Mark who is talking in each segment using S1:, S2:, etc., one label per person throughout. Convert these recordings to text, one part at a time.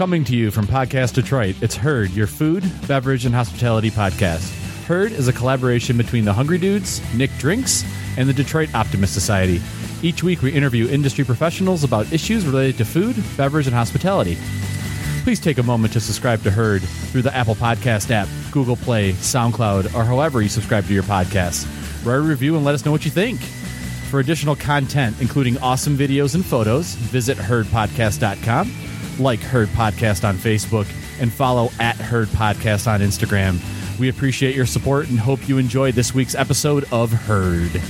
S1: Coming to you from Podcast Detroit, it's Herd, your food, beverage, and hospitality podcast. Herd is a collaboration between the Hungry Dudes, Nick Drinks, and the Detroit Optimist Society. Each week, we interview industry professionals about issues related to food, beverage, and hospitality. Please take a moment to subscribe to Herd through the Apple Podcast app, Google Play, SoundCloud, or however you subscribe to your podcast. Write a review and let us know what you think. For additional content, including awesome videos and photos, visit herdpodcast.com, like Herd Podcast on Facebook, and follow at Herd Podcast on Instagram. We appreciate your support and hope you enjoyed this week's episode of Herd.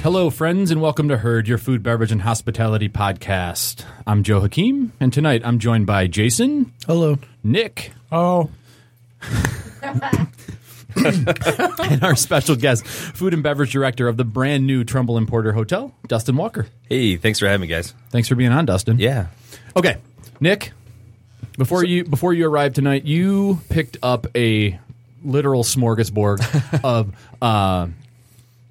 S1: Hello, friends, and welcome to Herd, your food, beverage, and hospitality podcast. I'm Joe Hakeem, and tonight I'm joined by Jason,
S2: Hello.
S1: Nick,
S3: Oh,
S1: and our special guest, food and beverage director of the brand new Trumbull and Porter Hotel, Dustin Walker.
S4: Hey, thanks for having me, guys.
S1: Thanks for being on, Dustin.
S4: Yeah.
S1: Okay, Nick. Before you before you arrived tonight, you picked up a literal smorgasbord of uh,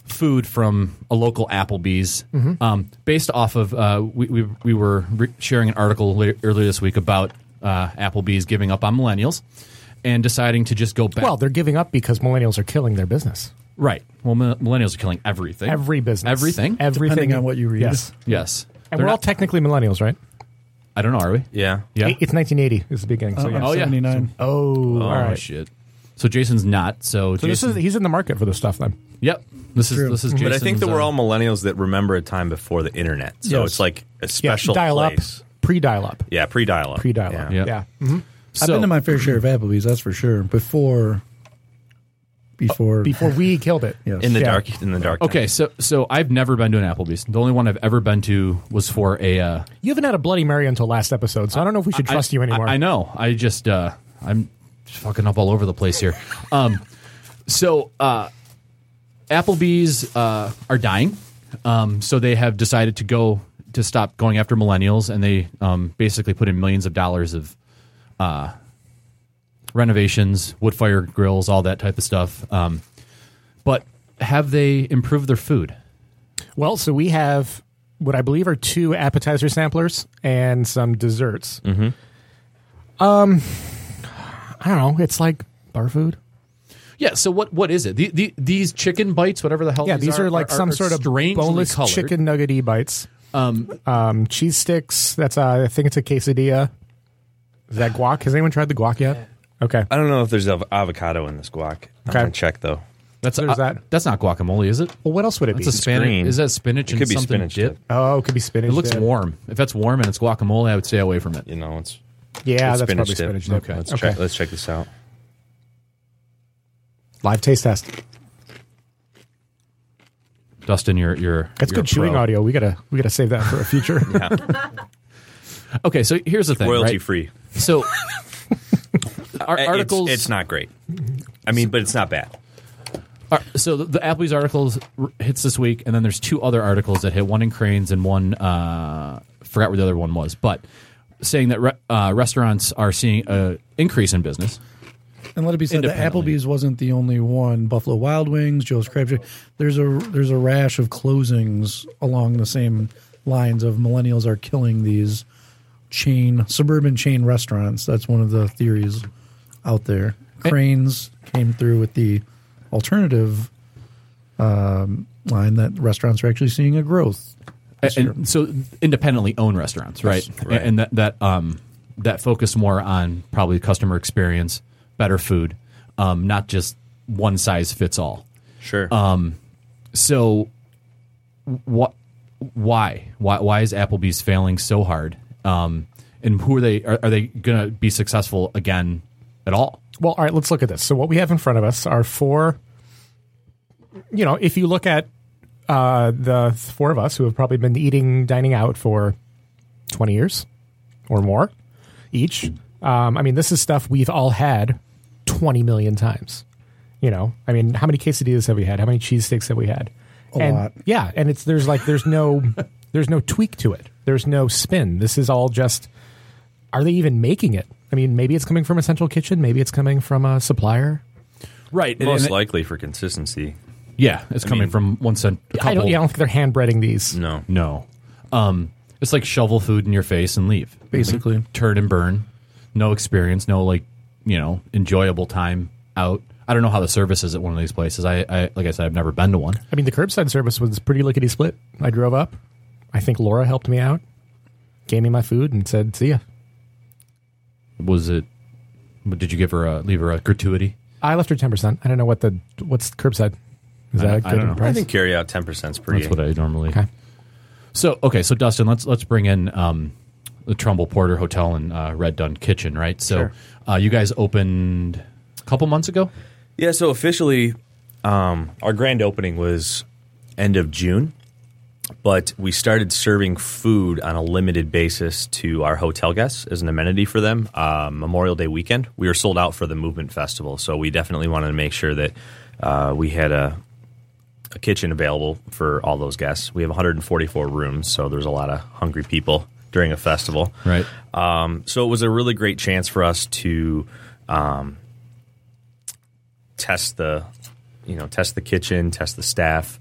S1: food from a local Applebee's, um, based off of uh, we, we we were re- sharing an article la- earlier this week about uh, Applebee's giving up on millennials and deciding to just go back.
S3: well, they're giving up because millennials are killing their business.
S1: right. Well, mi- millennials are killing everything.
S3: Every business,
S1: Everything.
S3: everything.
S2: Depending on what you read.
S3: Yes,
S1: yes.
S3: and
S1: They're
S3: we're all
S1: not-
S3: technically millennials, right?
S1: I don't know. Are we?
S4: Yeah.
S1: Yeah.
S3: It's 1980 is the beginning. So
S2: Uh,
S3: yeah.
S1: Oh, yeah.
S2: 79.
S3: Oh, all
S1: Oh
S3: right.
S1: shit. So Jason's not. So,
S3: So this
S1: Jason,
S3: is he's in the market for this stuff then.
S1: Yep. This is this is.
S4: But I think that we're
S1: uh,
S4: all millennials that remember a time before the internet. So
S2: Yes.
S4: it's like a
S3: Yeah,
S4: special
S3: dial
S4: place.
S3: Up, pre-dial up,
S4: Yeah, pre-dial up.
S3: pre-dial up.
S1: Yeah.
S3: Yeah. Mhm.
S2: I've
S1: So-
S2: been to my fair share of Applebee's, that's for sure. Before. Before.
S3: Before we killed it.
S2: Yes.
S4: In the
S3: Yeah.
S4: dark in the dark.
S1: Okay,
S4: times.
S1: so so I've never been to an Applebee's. The only one I've ever been to was for a. Uh,
S3: You haven't had a Bloody Mary until last episode, so I don't know if we should trust
S1: I-
S3: you anymore.
S1: I, I know. I just uh, I'm fucking up all over the place here. Um, so uh, Applebee's uh, are dying. Um, so they have decided to go to stop going after millennials, and they um, basically put in millions of dollars of uh, renovations, wood fire grills, all that type of stuff. Um, but have they improved their food?
S3: Well, so we have what I believe are two appetizer samplers and some desserts. Mm-hmm. Um, I don't know. It's like bar food.
S1: Yeah. So what what is it? The, the, these chicken bites, whatever the hell.
S3: Yeah, these are, like some sort of boneless
S1: colored.
S3: chicken nuggety bites. Um, cheese sticks. That's uh, I think it's a quesadilla. Is that guac? Has anyone tried the guac yet? Okay.
S4: I don't know if there's av- avocado in this guac.
S3: Okay.
S4: I'm gonna check though.
S1: That's
S3: There's
S1: uh,
S3: that.
S1: That's not guacamole, is it?
S3: Well, what else would it
S1: That's
S3: be?
S1: a spinach.
S4: green.
S1: Is that spinach
S4: It
S1: and
S4: could be
S1: something
S4: spinach
S1: dip?
S4: dip.
S3: oh, it could be spinach.
S1: It looks
S3: dip.
S1: warm. If that's warm and it's guacamole, I would stay away from it.
S4: You know, it's
S3: Yeah,
S4: it's
S3: that's probably
S4: dip.
S3: spinach dip.
S1: Okay.
S4: Let's
S3: Okay.
S4: check. Let's check this out.
S3: Live taste test.
S1: Dustin, you're you're
S3: That's
S1: you're
S3: good
S1: a
S3: chewing
S1: pro.
S3: audio. We gotta we gotta save that for a future.
S1: Okay, so here's the thing,
S4: Royalty
S1: right?
S4: free.
S1: So our
S4: Uh, it's-
S1: articles.
S4: It's, not great. I mean, but it's not bad.
S1: Ar- so the, the Applebee's articles r- hits this week, and then there's two other articles that hit. One in Crain's and one uh, forgot where the other one was, but saying that re- uh, restaurants are seeing a increase in business.
S2: And let it be said that. Applebee's wasn't the only one. Buffalo Wild Wings, Joe's Crab Shack. There's a there's a rash of closings along the same lines of millennials are killing these chain suburban chain restaurants. That's one of the theories out there. Crain's came through with the alternative um, line that restaurants are actually seeing a growth.
S1: and, so independently owned restaurants, right?
S4: right.
S1: And that that um that focus more on probably customer experience, better food, um, not just one size fits all.
S4: Sure.
S1: So, what? Why? Why? Why is Applebee's failing so hard? Um, and who are they? Are, are they going to be successful again at all?
S3: Well, all right, let's look at this. So what we have in front of us are four. You know, if you look at uh, the four of us who have probably been eating, dining out for twenty years or more each. Um, I mean, this is stuff we've all had twenty million times. You know, I mean, how many quesadillas have we had? How many cheesesteaks have we had?
S2: A
S3: and,
S2: lot.
S3: Yeah, and it's there's like there's no there's no tweak to it. There's no spin. This is all just are they even making it? I mean, maybe it's coming from a central kitchen, maybe it's coming from a supplier.
S1: Right.
S4: Most
S1: and it-
S4: likely for consistency.
S1: yeah, it's coming
S4: mean-
S1: from one cent. a
S3: I don't,
S1: couple-
S3: yeah, I don't think they're hand breading these.
S4: No.
S1: No. Um, it's like shovel food in your face and leave.
S2: Basically.
S1: Turn and burn. No experience, no like, you know, enjoyable time out. I don't know how the service is at one of these places. I, I like I said, I've never been to one.
S3: I mean, the curbside service was pretty lickety split. I drove up. I think Laura helped me out, gave me my food, and said, "See ya."
S1: Was it? Did you give her a leave her a gratuity?
S3: I left her ten percent. I don't know what the what's curbside. Is that a
S1: I
S3: good
S1: don't know.
S3: price?
S4: I think carry out ten percent is pretty.
S1: That's what I normally.
S3: Okay.
S1: So okay, so Dustin, let's let's bring in um, the Trumbull Porter Hotel and uh, Red Dunn Kitchen, right? So
S3: Sure.
S1: uh, you guys opened a couple months ago.
S4: Yeah, so officially, um, our grand opening was end of June, but we started serving food on a limited basis to our hotel guests as an amenity for them. Uh, Memorial Day weekend, we were sold out for the Movement Festival, so we definitely wanted to make sure that uh, we had a, a kitchen available for all those guests. We have 144 rooms, so there's a lot of hungry people during a festival.
S1: Right.
S4: Um, so it was a really great chance for us to um, test the, you know, test the kitchen, test the staff,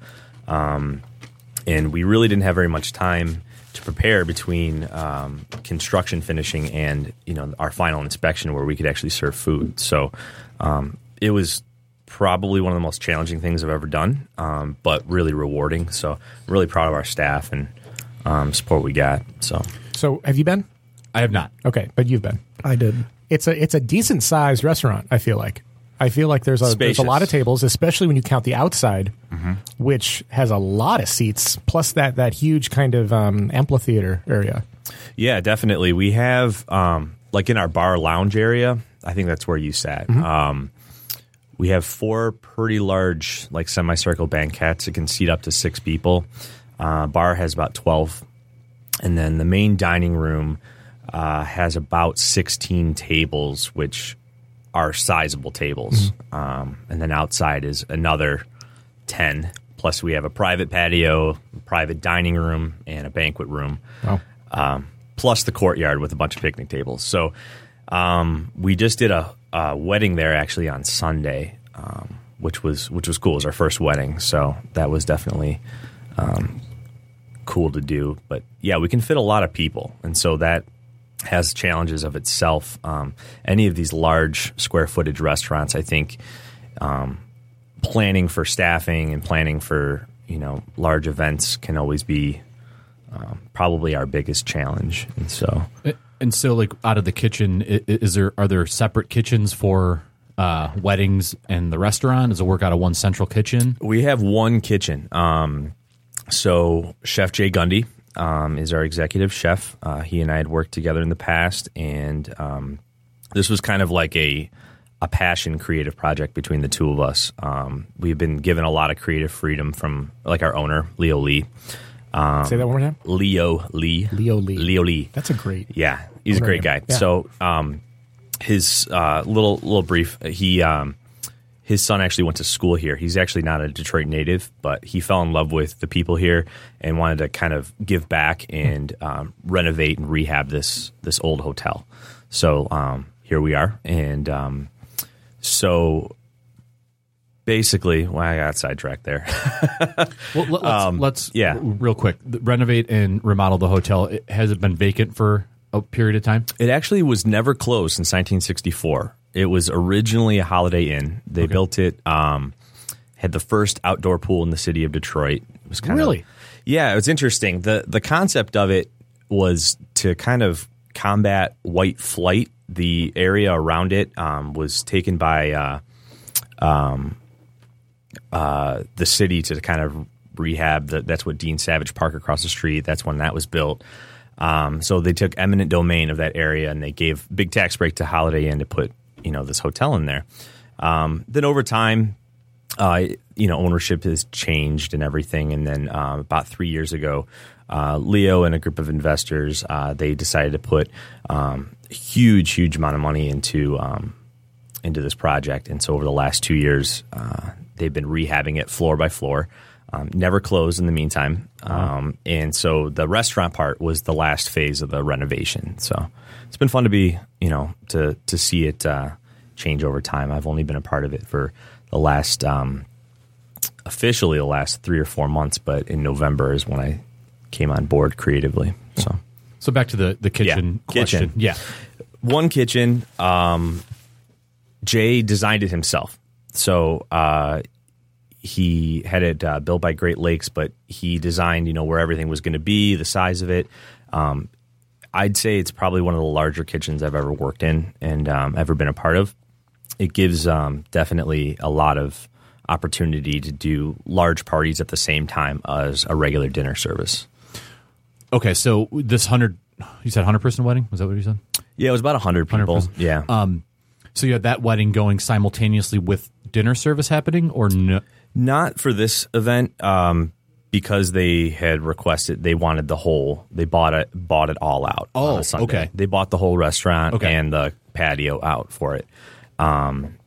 S4: um, and we really didn't have very much time to prepare between um, construction finishing and you know our final inspection where we could actually serve food. So um, it was probably one of the most challenging things I've ever done, um, but really rewarding. So really proud of our staff and um, support we got. So.
S3: So, have you been?
S1: I have not.
S3: Okay, but you've been.
S2: I did.
S3: It's a it's a decent sized restaurant. I feel like. I feel like there's a there's a lot of tables, especially when you count the outside,
S1: Mm-hmm.
S3: which has a lot of seats, plus that that huge kind of um, amphitheater area.
S4: Yeah, definitely. We have um, like in our bar lounge area. I think that's where you sat. Um, we have four pretty large, like semicircle banquettes. It can seat up to six people. Uh, bar has about twelve, and then the main dining room uh, has about sixteen tables, which are sizable tables. Um, and then outside is another 10. Plus, we have a private patio, private dining room, and a banquet room.
S3: Wow.
S4: Um, plus the courtyard with a bunch of picnic tables. So um, we just did a, a wedding there actually on Sunday, um, which was which was cool. It was our first wedding, so that was definitely um, cool to do. But yeah, we can fit a lot of people, and so that has challenges of itself. Um, any of these large square footage restaurants, I think, um, planning for staffing and planning for you know large events can always be um, probably our biggest challenge. And so,
S1: And so, like out of the kitchen, is there are there separate kitchens for uh, weddings and the restaurant? Does it work out of one central kitchen?
S4: We have one kitchen. Um, so Chef Jay Gundy um, is our executive chef. Uh, he and I had worked together in the past, and um, this was kind of like a a passion creative project between the two of us. Um, we've been given a lot of creative freedom from like our owner Leo Lee.
S3: Say that one more time.
S4: Leo Lee.
S3: Leo Lee.
S4: Leo Lee.
S3: That's a great.
S4: Yeah, he's a great guy.
S3: Yeah.
S4: So, um, his uh, little little brief. He um, his son actually went to school here. He's actually not a Detroit native, but he fell in love with the people here and wanted to kind of give back and um, renovate and rehab this this old hotel. So um, here we are, and um, so basically, well, I got sidetracked there.
S1: Well, let- let's, let's
S4: yeah.
S1: real quick renovate and remodel the hotel. It, has it been vacant for a period of time?
S4: It actually was never closed since 1964. It was originally a Holiday Inn. They built it. Um, had the first outdoor pool in the city of Detroit. It was kind
S3: Really?
S4: of yeah. It was interesting. the The concept of it was to kind of combat white flight. The area around it um, was taken by uh, um, uh, the city to kind of rehab. The, that's what Dean Savage Park across the street. That's when that was built. Um, so they took eminent domain of that area and they gave big tax break to Holiday Inn to put you know this hotel in there. Um, then over time, uh, you know, ownership has changed and everything. And then uh, about three years ago, uh, Leo and a group of investors uh, they decided to put um, a huge, huge amount of money into um, into this project. And so over the last two years, uh, they've been rehabbing it floor by floor. Um, never closed in the meantime, um, and so the restaurant part was the last phase of the renovation. So it's been fun to be, you know, to to see it uh, change over time. I've only been a part of it for the last um, officially the last three or four months, but in November is when I came on board creatively. So
S1: So back to the the kitchen
S4: Yeah,
S1: question.
S4: kitchen.
S1: Yeah.
S4: one kitchen, um, Jay designed it himself. So uh, he had it uh, built by Great Lakes, but he designed, you know, where everything was going to be, the size of it. Um, I'd say it's probably one of the larger kitchens I've ever worked in and um, ever been a part of. It gives um, definitely a lot of opportunity to do large parties at the same time as a regular dinner service.
S1: Okay, so this hundred, you said hundred person wedding. Was that what you said?
S4: Yeah, it was about 100 people.
S1: 100%.
S4: Yeah.
S1: Um, so you had that wedding going simultaneously with dinner service happening, or no?
S4: Not for this event, um, because they had requested they wanted the whole. They bought it, bought it all out.
S1: Oh,
S4: on a
S1: okay.
S4: They bought the whole restaurant
S1: Okay.
S4: and the patio out for it. Um,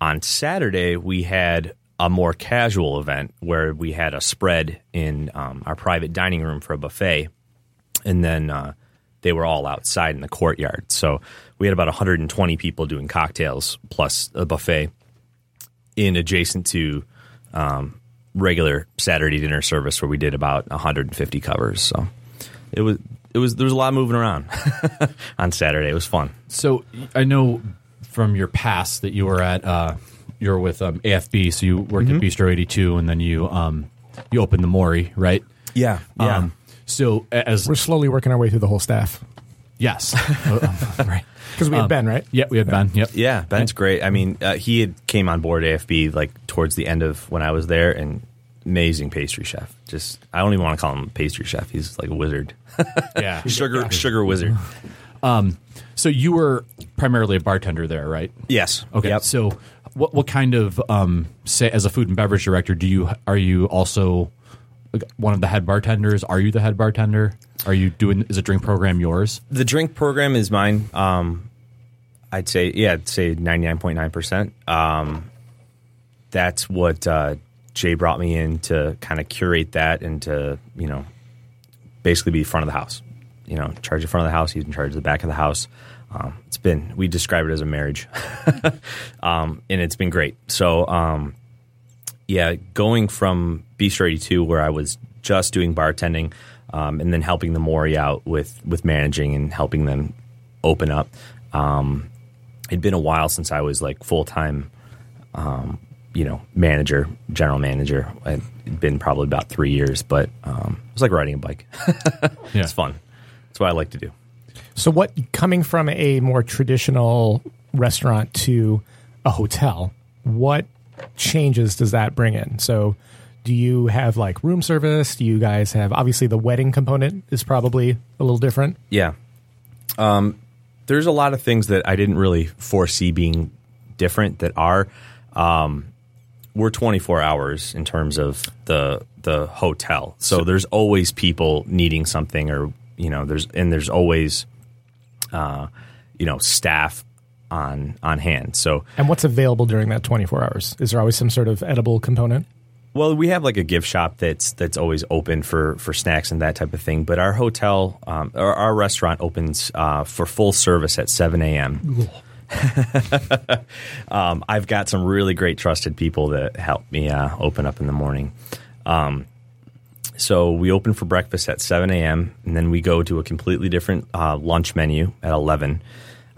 S4: on Saturday, we had a more casual event where we had a spread in um, our private dining room for a buffet, and then uh, they were all outside in the courtyard. So we had about 120 people doing cocktails plus a buffet in adjacent to um, regular Saturday dinner service where we did about 150 covers. So it was it was there was a lot moving around on Saturday. It was fun.
S1: So I know from your past that you were at uh, you were with um, AFB, so you worked
S4: Mm-hmm.
S1: at Bistro eighty two, and then you um, you opened the Morrie, right?
S4: Yeah,
S1: Um, so as
S3: We're slowly working our way through the whole staff
S1: yes, Uh, um, right?
S3: because we had Ben, right?
S1: Yeah, we had Ben. Yep.
S4: yeah. Ben's great. I mean, uh, he had came on board AFB like towards the end of when I was there, and amazing pastry chef. Just I don't even want to call him pastry chef. He's like a wizard,
S1: Yeah.
S4: sugar sugar wizard.
S1: So you were primarily a bartender there, right?
S4: Yes.
S1: Okay.
S4: Yep.
S1: So what what kind of um, say as a food and beverage director do you are you also like, one of the head bartenders? Are you the head bartender? Are you doing is a drink program yours?
S4: The drink program is mine. Um, I'd say, yeah, I'd say 99.9%. Um, that's what uh, Jay brought me in to kind of curate that and to, you know, basically be front of the house. You know, charge of front of the house. He's in charge of the back of the house. Um, it's been, we describe it as a marriage. um, and it's been great. So, um, yeah, going from Bistro 82, where I was just doing bartending, um, and then helping the Morrie out with with managing and helping them open up. Um, it'd been a while since I was like full time, um, you know, manager, general manager. It'd been probably about three years, but um, it was like riding a bike.
S1: Yeah.
S4: it's fun. That's what I like to do.
S3: So, what coming from a more traditional restaurant to a hotel, what changes does that bring in? So, do you have like room service? Do you guys have obviously the wedding component is probably a little different?
S4: Yeah. Um, there's a lot of things that I didn't really foresee being different that are. Um, we're 24 hours in terms of the the hotel, so, there's always people needing something, or you know, there's and there's always, uh, you know, staff on on hand. So
S3: And what's available during that 24 hours? Is there always some sort of edible component?
S4: Well, we have like a gift shop that's that's always open for for snacks and that type of thing. But our hotel, um, or our restaurant opens uh, for full service at seven a.m. um, I've got some really great trusted people that help me uh, open up in the morning. Um, so we open for breakfast at 7 a.m. and then we go to a completely different uh, lunch menu at 11.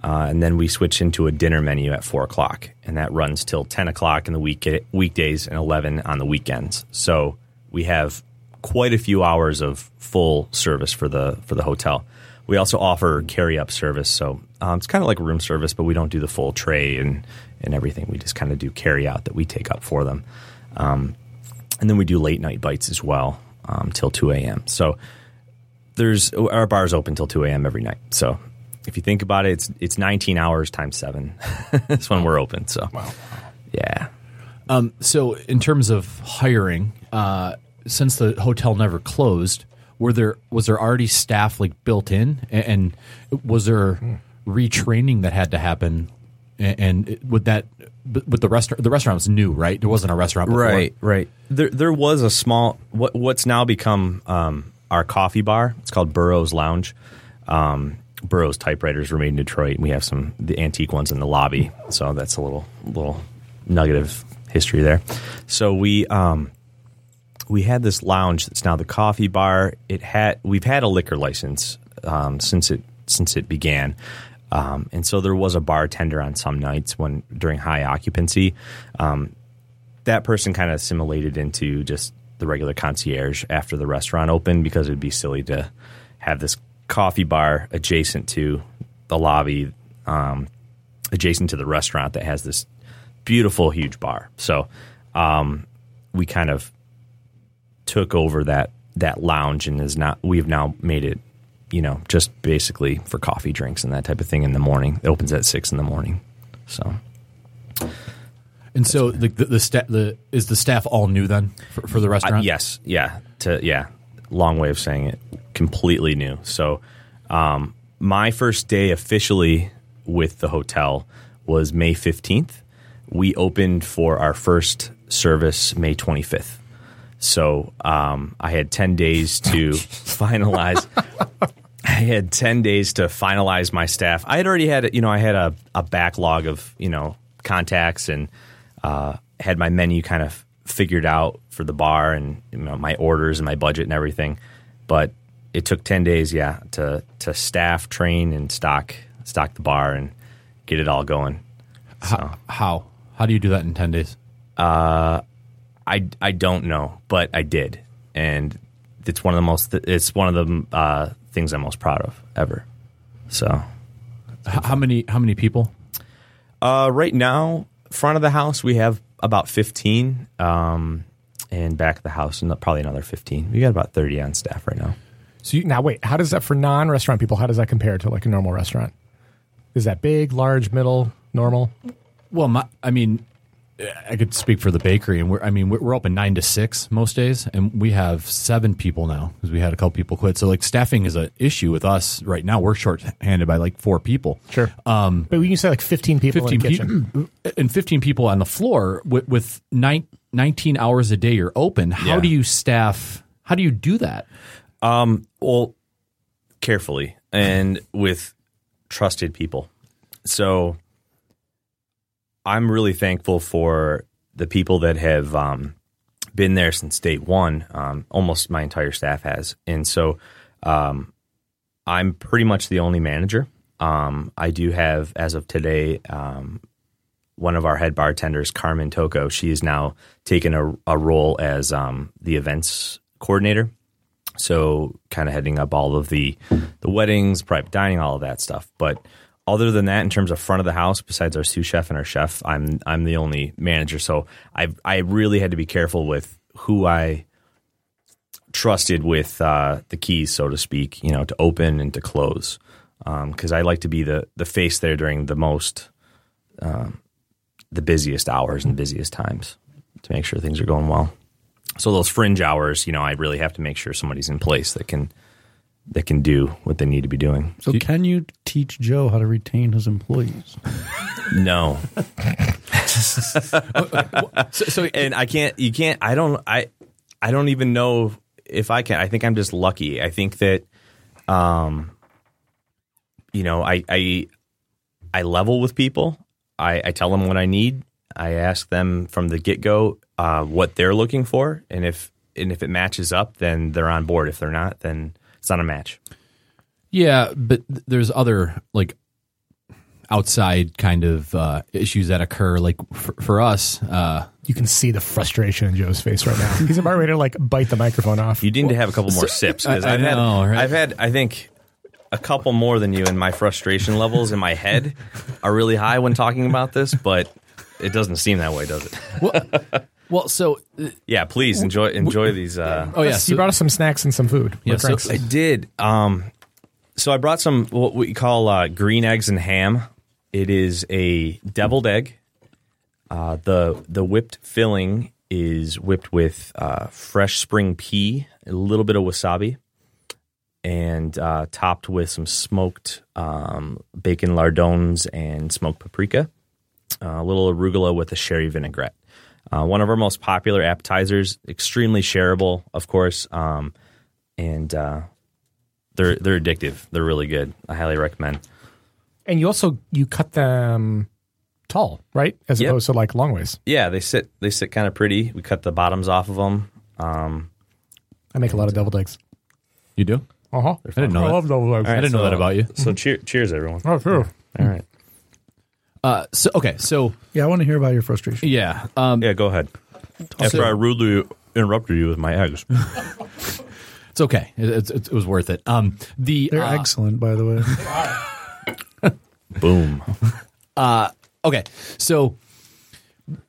S4: Uh, and then we switch into a dinner menu at 4 o'clock. And that runs till 10 o'clock in the week, weekdays and 11 on the weekends. So we have quite a few hours of full service for the, for the hotel. We also offer carry up service. So um, it's kind of like room service, but we don't do the full tray and, and everything. We just kind of do carry out that we take up for them. Um, and then we do late night bites as well um, till 2 a.m. So there's our bar's open till 2 a.m. every night. So if you think about it, it's it's 19 hours times seven. That's when we're open. So yeah,
S1: Um, so in terms of hiring, uh, since the hotel never closed, were there was there already staff like built in, and, and was there retraining that had to happen and, and it- with that, but but the restaurant the restaurant was new, right? There wasn't a restaurant before.
S4: Right, right. There, there was a small what what's now become um, our coffee bar. It's called Burroughs Lounge. Um, Burroughs typewriters were made in Detroit. and We have some the antique ones in the lobby, so that's a little little nugget of history there. So we um, we had this lounge that's now the coffee bar. It had we've had a liquor license um, since it since it began. Um, and so there was a bartender on some nights when during high occupancy. Um, that person kind of assimilated into just the regular concierge after the restaurant opened because it'd be silly to have this coffee bar adjacent to the lobby, um, adjacent to the restaurant that has this beautiful, huge bar. So um, we kind of took over that that lounge and is not. We've now made it, you know, just basically for coffee drinks and that type of thing in the morning. It opens at six in the morning. So
S1: And so the the, the, sta- the is the staff all new then for, for the
S4: Uh,
S1: restaurant?
S4: yes, yeah, to yeah. Long way of saying it. Completely new. So, um, my first day officially with the hotel was May fifteenth. We opened for our first service May twenty fifth. So um, I had ten days to finalize. I had ten days to finalize my staff. I had already had, you know, I had a, a backlog of, you know, contacts and uh, had my menu kind of figured out for the bar and you know, my orders and my budget and everything. But it took ten days, yeah, to to staff, train, and stock stock the bar and get it all going.
S1: How, how how do you do that in ten days?
S4: I, I don't know, but I did, and it's one of the most it's one of the uh, things I'm most proud of ever. So
S1: how many how many people?
S4: Uh, right now, front of the house we have about fifteen, um, and back of the house and probably another fifteen. We got about thirty on staff right now.
S3: So you, now wait, how does that for non-restaurant people? How does that compare to like a normal restaurant? Is that big, large, middle, normal?
S1: Well, my, I mean, I could speak for the bakery, and we're I mean we're, we're open nine to six most days, and we have seven people now because we had a couple people quit. So like staffing is an issue with us right now. We're short handed by like four people.
S3: Sure. Um, but we can say like fifteen people in
S1: 15
S3: the kitchen,
S1: people and 15 people on the floor with, with nine, 19 hours a day you're open how
S4: Yeah.
S1: do you staff how do you do that
S4: Well, carefully and with trusted people. So I'm really thankful for the people that have um, been there since day one. Um, almost my entire staff has, and so um, I'm pretty much the only manager. Um, I do have, as of today, um, one of our head bartenders, Carmen Toko. She is now taken a, a role as um, the events coordinator. So kind of heading up all of the the weddings, private dining, all of that stuff. But other than that, in terms of front of the house, besides our sous chef and our chef, I'm I'm the only manager. So I I really had to be careful with who I trusted with uh, the keys, so to speak. You know, to open and to close, because I like to be the the face there during the most um, the busiest hours and busiest times to make sure things are going well. So those fringe hours, you know, I really have to make sure somebody's in place that can that can do what they need to be doing.
S2: So can you teach Joe how to retain his employees?
S4: No,
S1: so, so
S4: and I can't. You can't. I don't. I. I don't even know if I can. I think I'm just lucky. I think that, um, you know, I I I level with people. I, I tell them what I need. I ask them from the get go uh, what they're looking for, and if and if it matches up, then they're on board. If they're not, then it's not a match.
S1: yeah but th- there's other like outside kind of uh, issues that occur like for, for us uh,
S3: you can see the frustration in Joe's face right now. He's about ready to like bite the microphone off.
S4: You need to have a couple more sips because
S1: I- I
S4: I've had
S1: know, right?
S4: I've had I think a couple more than you, and my frustration levels in my head are really high when talking about this, but it doesn't seem that way, does it?
S1: well, well so uh,
S4: Yeah, please enjoy enjoy these. Uh,
S1: oh yeah
S3: you brought us some snacks and some food.
S1: Yeah,
S3: Or
S1: so-
S4: I did. Um, so I brought some what we call uh, green eggs and ham. It is a deviled egg. Uh, the the whipped filling is whipped with uh, fresh spring pea, a little bit of wasabi, and uh, topped with some smoked um, bacon lardons and smoked paprika. uh, a little arugula with a sherry vinaigrette. Uh, one of our most popular appetizers, extremely shareable, of course, um, and uh, they're they're addictive. They're really good. I highly recommend.
S3: And you also you cut them tall, right? As
S4: Yep.
S3: opposed to like long ways.
S4: Yeah, they sit they sit kind of pretty. We cut the bottoms off of them. Um,
S3: I make a lot of deviled eggs.
S1: You do?
S3: Uh huh.
S1: I didn't know
S3: I
S1: that.
S3: love deviled eggs.
S1: I didn't know
S4: so-
S1: that about you.
S4: so cheer, cheers, everyone.
S3: Oh, sure.
S4: All right.
S1: Uh, so okay, so
S2: Yeah, I want to hear about your frustration.
S1: yeah, um,
S4: Yeah, go ahead. After I rudely interrupted you with my eggs.
S1: it's okay. It, it's it, was worth it. Um, the
S2: They're
S1: uh,
S2: excellent, by the way.
S4: Boom. Uh.
S1: okay, so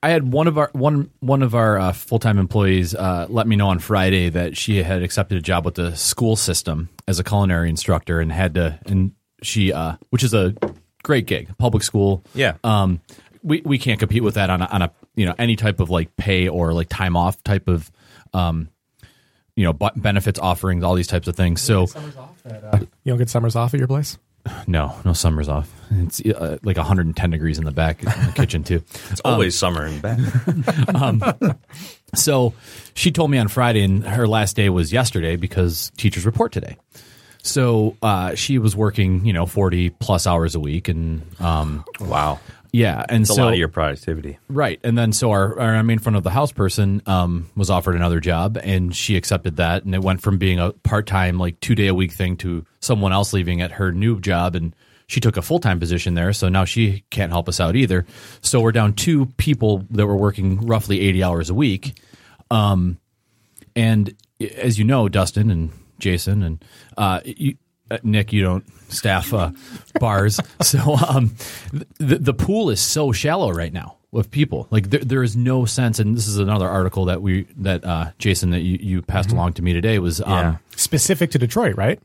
S1: I had one of our one one of our uh, full time employees uh, let me know on Friday that she had accepted a job with the school system as a culinary instructor and had to and she uh, which is a great gig, public school.
S4: Yeah.
S1: Um, we we can't compete with that on a, on a you know any type of like pay or like time off type of um, you know bu- benefits offerings, all these types of things. So
S3: You don't get summers off at your place?
S1: No, no summers off. It's uh, like 110 degrees in the back in the kitchen too.
S4: It's always summer in the back.
S1: So she told me on Friday, and her last day was yesterday because teachers report today. So uh, she was working, you know, forty plus hours a week, and um,
S4: wow.
S1: Yeah, and
S4: It's
S1: so
S4: a lot of your productivity.
S1: right, and then so our our main front of the house person um, was offered another job, and she accepted that, and it went from being a part time, like two day a week thing to someone else leaving at her new job, and she took a full time position there, so now she can't help us out either. So we're down two people that were working roughly eighty hours a week. Um, and as you know, Dustin and Jason and uh, you, uh, Nick, you don't staff uh, bars, so um, the the pool is so shallow right now with people. Like there, there is no sense. And this is another article that we that uh, Jason that you, you passed along to me today was um,
S4: Yeah.
S3: Specific to Detroit, right?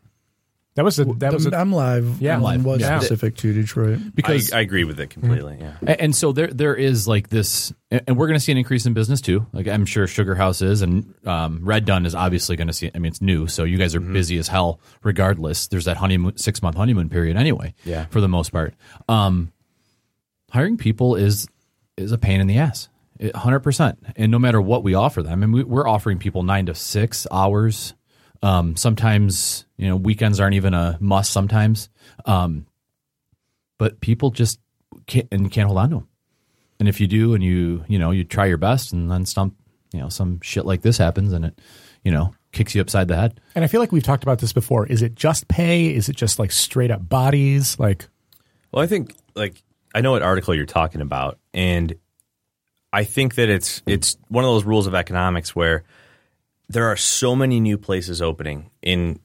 S3: That was a, that was
S2: The
S3: a,
S2: I'm live.
S3: Yeah,
S2: one
S3: live.
S2: was
S3: Yeah.
S2: specific to Detroit.
S1: because
S4: I, I agree with it completely. Yeah.
S1: A- And so there, there is like this, and we're going to see an increase in business too. Like I'm sure Sugar House is, and um, Red Dunn is obviously going to see. I mean, it's new, so you guys are busy as hell. Regardless, there's that honeymoon, six month honeymoon period anyway.
S4: Yeah.
S1: for the most part, um, hiring people is is a pain in the ass, hundred percent. And no matter what we offer them, and we, we're offering people nine to six hours. Um, sometimes you know weekends aren't even a must. Sometimes, um, but people just can't and can't hold on to them. And if you do, and you you know you try your best, and then some you know some shit like this happens, and it you know kicks you upside the head.
S3: and I feel like we've talked about this before. Is it just pay? Is it just like straight up bodies? Like
S4: Well, I think like I know what article you're talking about, and I think that it's it's one of those rules of economics where there are so many new places opening in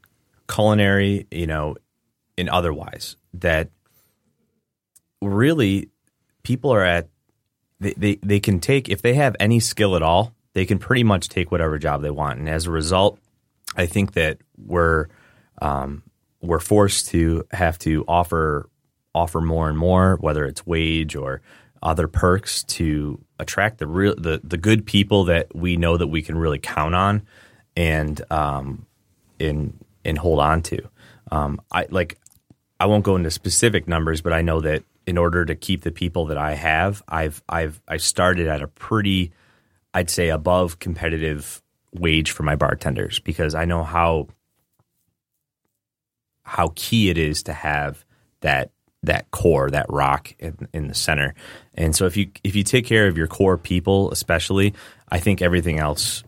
S4: culinary, you know, in otherwise that really people are at they, they, they can take if they have any skill at all, they can pretty much take whatever job they want. And as a result, I think that we're um, we're forced to have to offer offer more and more, whether it's wage or other perks to attract the real the, the good people that we know that we can really count on and um and and hold on to. Um, I like I won't go into specific numbers, but I know that in order to keep the people that I have, I've I've I started at a pretty I'd say above competitive wage for my bartenders because I know how how key it is to have that that core, that rock in, in the center. And so if you if you take care of your core people, especially, I think everything else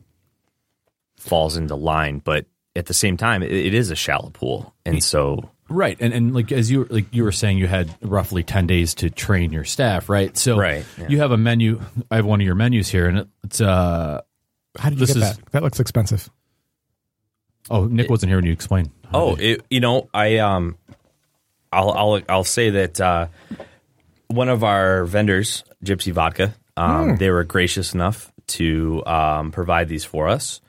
S4: falls into line. But at the same time, it, it is a shallow pool, and so
S1: Right, and and like as you like you were saying, you had roughly ten days to train your staff, right? So
S4: Right, yeah.
S1: you have a menu. I have one of your menus here, and it's uh
S3: how did you
S1: This
S3: get
S1: is-
S3: that? That looks expensive.
S1: oh Nick wasn't here when you explained.
S4: Oh, it, you know, I um, I'll I'll I'll say that uh, one of our vendors, Gypsy Vodka, um, they were gracious enough to um, provide these for us.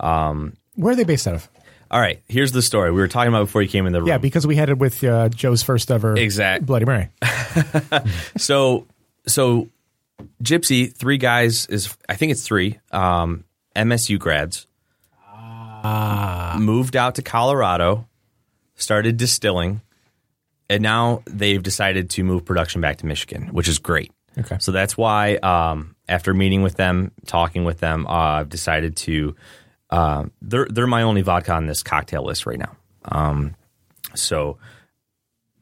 S3: Where are they based out of?
S4: All right, here's the story we were talking about before you came in the room.
S3: Yeah, because we had it with uh, Joe's first ever
S4: Exact-
S3: Bloody Mary.
S4: so so Gypsy, three guys is I think it's three um, MSU grads. Moved out to Colorado, started distilling, and now they've decided to move production back to Michigan, which is great.
S3: Okay.
S4: So that's why um, after meeting with them, talking with them, uh, I've decided to. Uh, they're they're my only vodka on this cocktail list right now. Um, so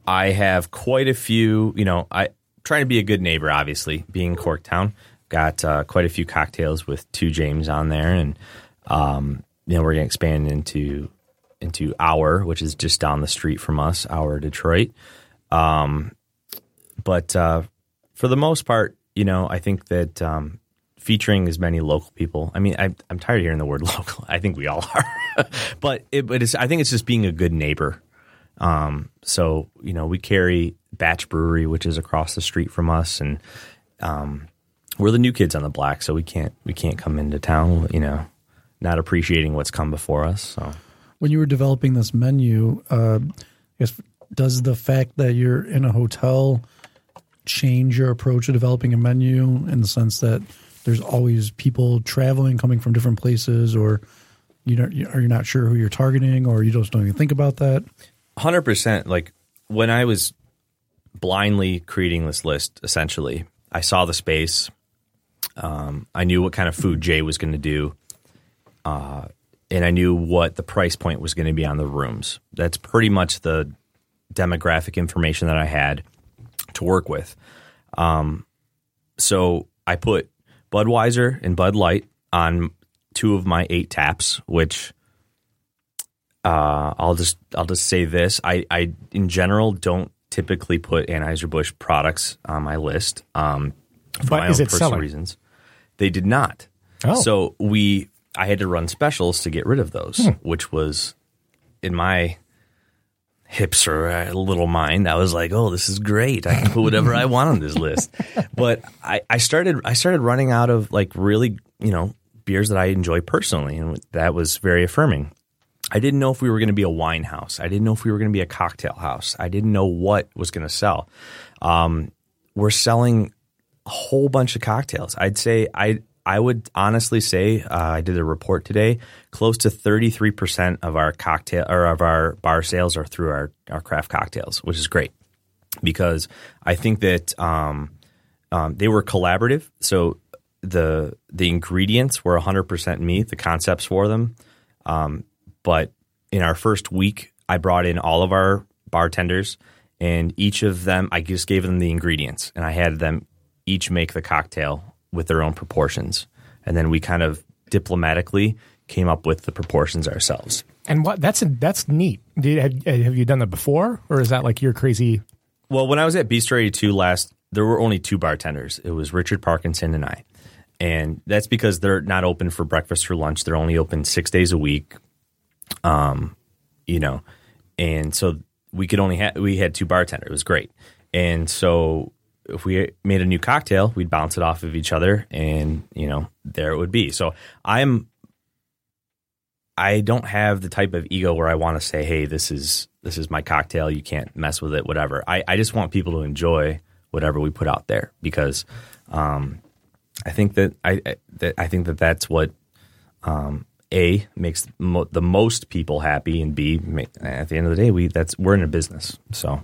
S4: I have quite a few. You know, I trying to be a good neighbor. Obviously, being Corktown, got uh, quite a few cocktails with Two James on there, and um, you know we're going to expand into into Our, which is just down the street from us, Our Detroit. Um, but uh, for the most part, you know, I think that um, featuring as many local people. I mean, I, I'm tired of hearing the word local. I think we all are, but it, but it's, I think it's just being a good neighbor. Um, so you know, we carry Batch Brewery, which is across the street from us, and um, we're the new kids on the block, so we can't we can't come into town, you know, not appreciating what's come before us. So
S2: When you were developing this menu, uh, guess does the fact that you're in a hotel change your approach to developing a menu in the sense that there's always people traveling, coming from different places, or you know, are you not sure who you're targeting, or you just don't even think about that?
S4: hundred percent. Like when I was blindly creating this list, essentially, I saw the space. Um, I knew what kind of food Jay was going to do, uh, and I knew what the price point was going to be on the rooms. That's pretty much the demographic information that I had to work with. Um, so I put Budweiser and Bud Light on two of my eight taps, which uh, I'll just I'll just say this: I, I in general don't typically put Anheuser Busch products on my list. Um, for
S3: But
S4: my own personal
S3: selling?
S4: reasons. They did not.
S3: Oh.
S4: So we I had to run specials to get rid of those,
S3: Hmm.
S4: which was in my hipster uh, little mind. I was like, oh, this is great. I can put whatever I want on this list. But I, I started I started running out of like really you know beers that I enjoy personally, and that was very affirming. I didn't know if we were going to be a wine house. I didn't know if we were going to be a cocktail house. I didn't know what was going to sell. Um, we're selling a whole bunch of cocktails. I'd say I I would honestly say uh, I did a report today. Close to thirty three percent of our cocktail or of our bar sales are through our our craft cocktails, which is great because I think that um, um, they were collaborative. So the the ingredients were 100% me, the concepts for them. Um, but in our first week, I brought in all of our bartenders, and each of them, I just gave them the ingredients, and I had them each make the cocktail with their own proportions, and then we kind of diplomatically came up with the proportions ourselves.
S3: And what that's that's neat. Did, have, have you done that before, or is that like your crazy?
S4: Well, when I was at Bistro 82 last, there were only two bartenders. It was Richard Parkinson and I. And that's because they're not open for breakfast or lunch. They're only open six days a week. Um, you know, and so we could only have, we had two bartenders. It was great. And so if we made a new cocktail, we'd bounce it off of each other and, you know, there it would be. So I'm, I don't have the type of ego where I want to say, "Hey, this is this is my cocktail. You can't mess with it. Whatever." I, I just want people to enjoy whatever we put out there because um, I think that I that I think that that's what um, a makes the most people happy, and b at the end of the day, we that's we're in a business, so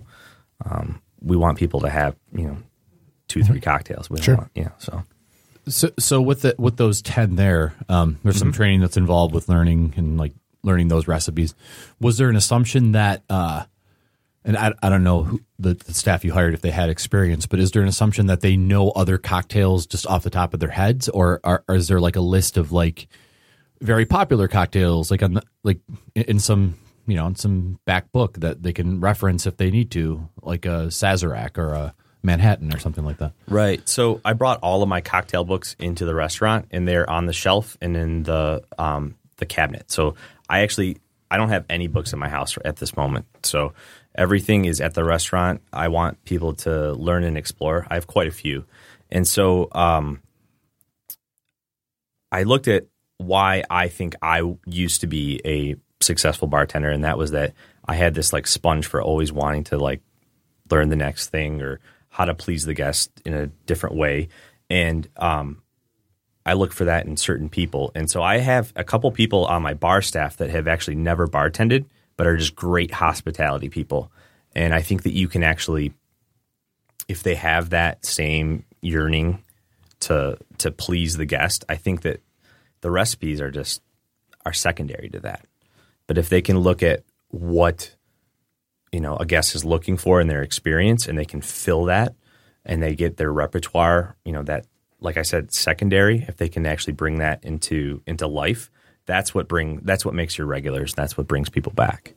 S4: um, we want people to have you know two three cocktails. We don't
S3: Sure.
S4: want, yeah. So
S1: So, so with the with those ten there, um, there's some training that's involved with learning and like learning those recipes. Was there an assumption that, uh, and I, I don't know who, the, the staff you hired if they had experience, but is there an assumption that they know other cocktails just off the top of their heads, or, or, or is there like a list of like very popular cocktails, like on the, like in- in some you know in some back book that they can reference if they need to, like a Sazerac or a Manhattan or something like that?
S4: Right. So I brought all of my cocktail books into the restaurant, and they're on the shelf and in the um, the cabinet. So I actually I don't have any books in my house at this moment. So everything is at the restaurant. I want people to learn and explore. I have quite a few, and so um, I looked at why I think I used to be a successful bartender, and that was that I had this like sponge for always wanting to like learn the next thing or how to please the guest in a different way. And um, I look for that in certain people. And so I have a couple people on my bar staff that have actually never bartended, but are just great hospitality people. And I think that you can actually, if they have that same, yearning to to please the guest. I think that the recipes are just are secondary to that. But if they can look at what you know a guest is looking for in their experience and they can fill that and they get their repertoire, you know, that like I said, secondary, if they can actually bring that into into life, that's what bring that's what makes your regulars, that's what brings people back.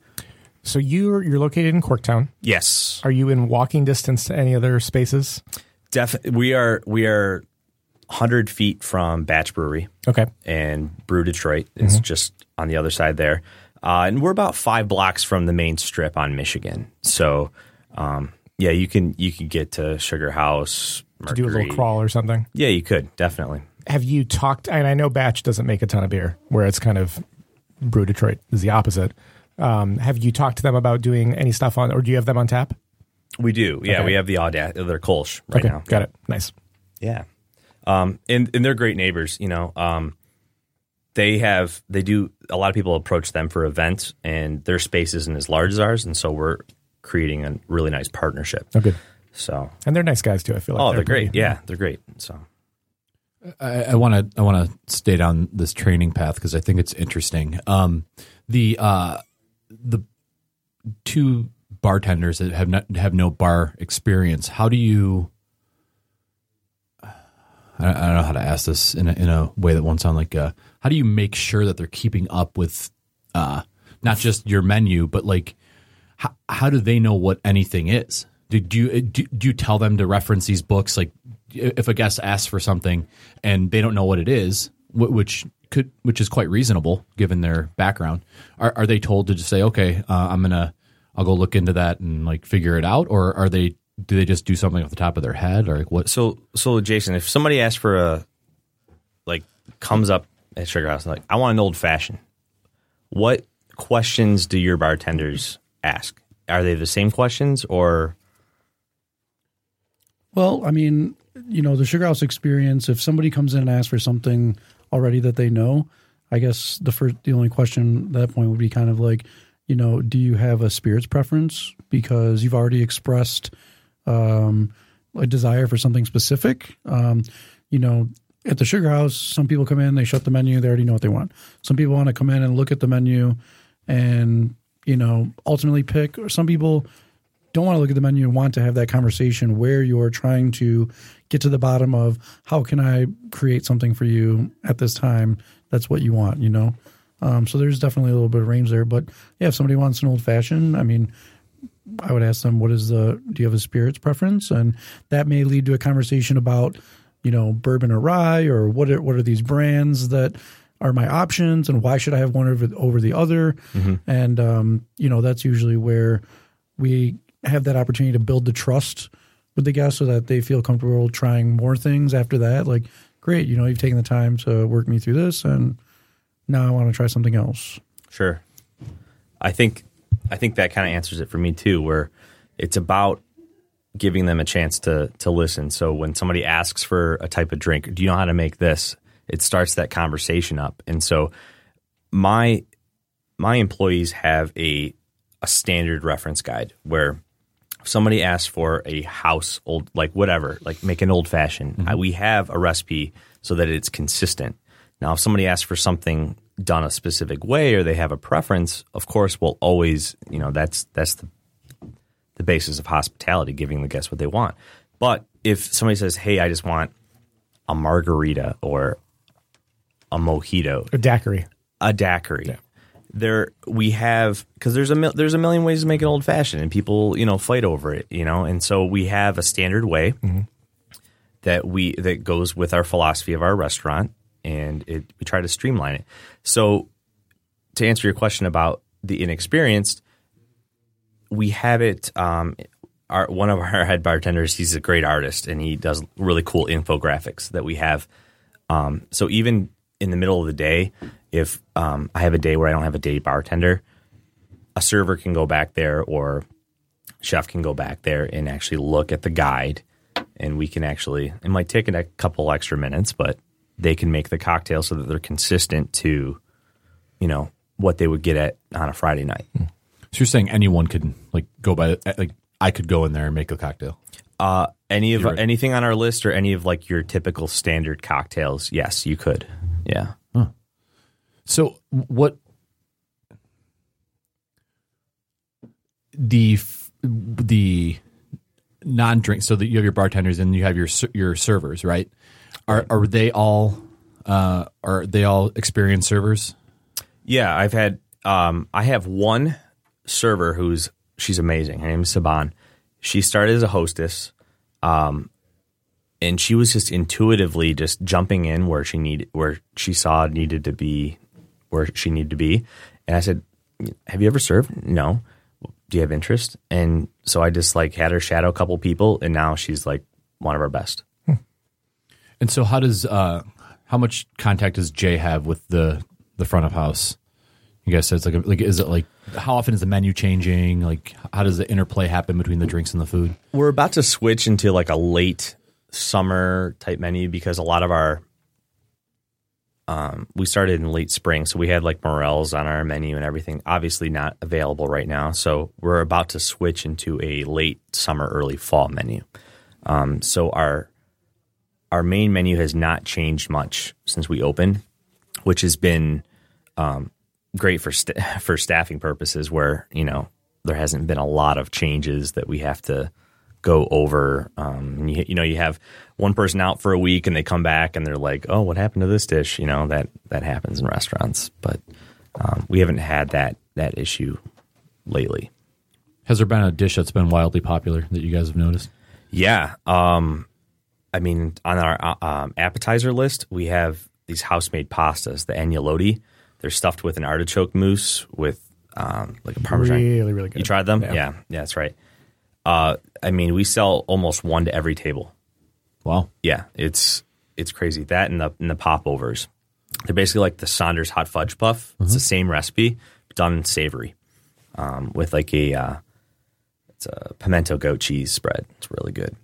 S3: So you're you're located in Corktown.
S4: Yes.
S3: Are you in walking distance to any other spaces?
S4: Def- we are we are 100 feet from Batch Brewery
S3: Okay.
S4: and Brew Detroit. It's mm-hmm. just on the other side there. Uh, and we're about five blocks from the main strip on Michigan. So, um, yeah, you can you can get to Sugar House.
S3: To do a little crawl or something.
S4: Yeah, you could definitely.
S3: Have you talked? And I know Batch doesn't make a ton of beer, where it's kind of Brew Detroit is the opposite. Um, have you talked to them about doing any stuff on, or do you have them on tap?
S4: We do. Yeah,
S3: Okay.
S4: we have the Audat, their Kolsch right
S3: okay,
S4: now.
S3: got it. Nice.
S4: Yeah. Um, and, and they're great neighbors, you know. Um, they have, they do, a lot of people approach them for events, and their space isn't as large as ours. And so we're creating a really nice partnership.
S3: Oh, good.
S4: So,
S3: And they're nice guys too. I feel like
S4: oh, they're great.
S3: pretty-
S4: Yeah, they're great. So,
S1: I want to I want to stay down this training path because I think it's interesting. Um, the uh, the two bartenders that have not have no bar experience. How do you? I I don't know how to ask this in a, in a way that won't sound like. Uh, how do you make sure that they're keeping up with, uh, not just your menu, but like, how, how do they know what anything is? Do, do you do, do you tell them to reference these books? Like, if a guest asks for something and they don't know what it is, which could which is quite reasonable given their background, are, are they told to just say, okay, uh, I'm gonna I'll go look into that and like figure it out, or are they do they just do something off the top of their head, or like what?
S4: so, so Jason, if somebody asks for a, like, comes up at Sugar House like, I want an old fashioned, what questions do your bartenders ask? Are they the same questions or?
S2: Well, I mean, you know, the Sugar House experience, if somebody comes in and asks for something already that they know, I guess the first, the only question at that point would be kind of like, you know, do you have a spirits preference? Because you've already expressed um, a desire for something specific. Um, you know, at the Sugar House, some people come in, they shut the menu, they already know what they want. Some people want to come in and look at the menu and, you know, ultimately pick, or some people don't want to look at the menu and want to have that conversation where you're trying to get to the bottom of how can I create something for you at this time that's what you want, you know? Um, so there's definitely a little bit of range there. But yeah, if somebody wants an old fashioned, I mean, I would ask them, what is the, do you have a spirits preference? And that may lead to a conversation about, you know, bourbon or rye or what are, what are these brands that are my options and why should I have one over, over the other? And, um, you know, that's usually where we have that opportunity to build the trust with the guests so that they feel comfortable trying more things after that. Like, great, you know, you've taken the time to work me through this and now I want to try something else.
S4: Sure. I think I think that kind of answers it for me too, where it's about giving them a chance to to listen. So when somebody asks for a type of drink, do you know how to make this? It starts that conversation up. And so my my employees have a a standard reference guide where if somebody asks for a house old like whatever like make an old fashioned mm-hmm. I, we have a recipe so that it's consistent now if somebody asks for something done a specific way or they have a preference of course we'll always you know that's that's the the basis of hospitality giving the guests what they want but if somebody says hey i just want a margarita or a mojito
S3: A daiquiri.
S4: a daiquiri. There we have because there's a mil- there's a million ways to make an old fashioned, and people you know fight over it, you know, and so we have a standard way mm-hmm. that we that goes with our philosophy of our restaurant, and it, we try to streamline it. So to answer your question about the inexperienced, we have it. Um, our one of our head bartenders, he's a great artist, and he does really cool infographics that we have. Um, so even in the middle of the day, if um, I have a day where I don't have a day bartender, a server can go back there or chef can go back there and actually look at the guide, and we can actually. It might take a couple extra minutes, but they can make the cocktail so that they're consistent to, you know, what they would get at on a Friday night.
S1: So you're saying anyone could like go by like I could go in there and make a cocktail.
S4: Uh, any of anything on our list or any of like your typical standard cocktails? Yes, you could. Yeah.
S1: So what the the non drink so that you have your bartenders and you have your your servers, right? Are are they all uh are they all experienced servers?
S4: Yeah, I've had um I have one server who's she's amazing. Her name is Saban. She started as a hostess. Um and she was just intuitively just jumping in where she needed where she saw needed to be where she needed to be. And I said, Have you ever served? No. Do you have interest? And so I just like had her shadow a couple people and now she's like one of our best.
S1: And so how does uh how much contact does Jay have with the the front of house? You guys said it's like like is it like how often is the menu changing? Like how does the interplay happen between the drinks and the food?
S4: We're about to switch into like a late summer type menu because a lot of our um, we started in late spring, so we had like morels on our menu and everything. Obviously, not available right now, so we're about to switch into a late summer, early fall menu. Um, so our our main menu has not changed much since we opened, which has been um, great for st- for staffing purposes. Where you know there hasn't been a lot of changes that we have to go over. Um, you, you know, you have one person out for a week and they come back and they're like, "Oh, what happened to this dish?" You know that that happens in restaurants, but um, we haven't had that that issue lately.
S1: Has there been a dish that's been wildly popular that you guys have noticed?
S4: Yeah. Um, I mean, on our uh, um, appetizer list, we have these house made pastas, the agnolotti. They're stuffed with an artichoke mousse with um, like a parmesan.
S3: Really, really good.
S4: You tried them?
S3: Yeah.
S4: Yeah, yeah, that's right. Uh, I mean, we sell almost one to every table.
S1: Wow.
S4: Yeah, it's it's crazy. That and the and the popovers. They're basically like the Sanders hot fudge puff. It's the same recipe, but done savory, um, with like a uh, it's a pimento goat cheese spread. It's really good.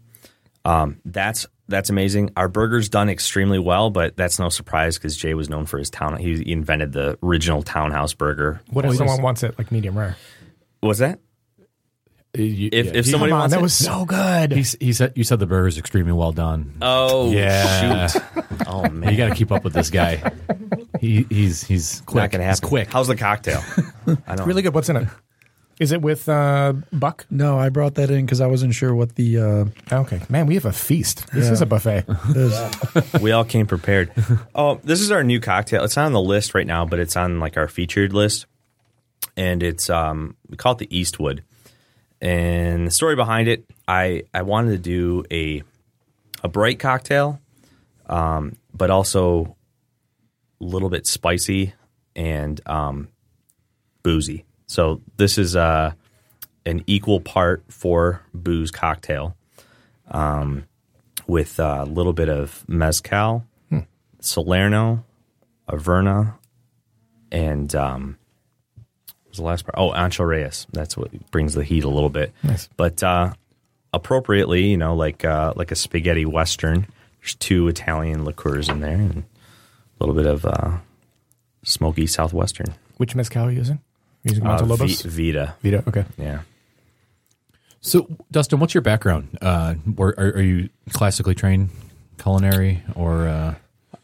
S4: Um, that's that's amazing. Our burger's done extremely well, but that's no surprise because Jay was known for his town. He, he invented the original townhouse burger.
S3: What if someone wants it like medium rare?
S4: What was that?
S1: Uh, you-
S4: If
S1: yeah,
S4: if somebody
S3: Come on,
S4: wants
S3: that
S4: it,
S3: was so good.
S1: he, he said you said the burger's extremely well done.
S4: oh
S1: Yeah.
S4: shoot, oh man,
S1: you got to keep up with this guy. He he's he's quick.
S4: not gonna
S1: He's quick.
S4: How's the cocktail? I don't
S3: really good. What's in it? Is it with uh, buck?
S2: No, I brought that in because I wasn't sure what the uh,
S3: Okay, man, we have a feast. This
S2: Yeah.
S3: is a buffet.
S2: is.
S4: we all came prepared. Oh, this is our new cocktail. It's not on the list right now, but it's on like our featured list, and it's um we call it the Eastwood. And the story behind it, I I wanted to do a a bright cocktail, um, but also a little bit spicy and um, boozy. So this is uh an equal part for booze cocktail, um, with a little bit of mezcal, Solerno, Averna, and um, was the last part? Oh, Ancho Reyes. That's what brings the heat a little bit.
S3: Nice.
S4: But uh, appropriately, you know, like uh, like a spaghetti western. There's two Italian liqueurs in there and a little bit of uh, smoky southwestern.
S3: Which mezcal are you using? You're using
S4: Uh,
S3: Montelobos?
S4: Vi- Vida.
S3: Vida. Okay.
S4: Yeah.
S1: So, Dustin, what's your background? Uh, or, are, are you classically trained culinary or? Uh,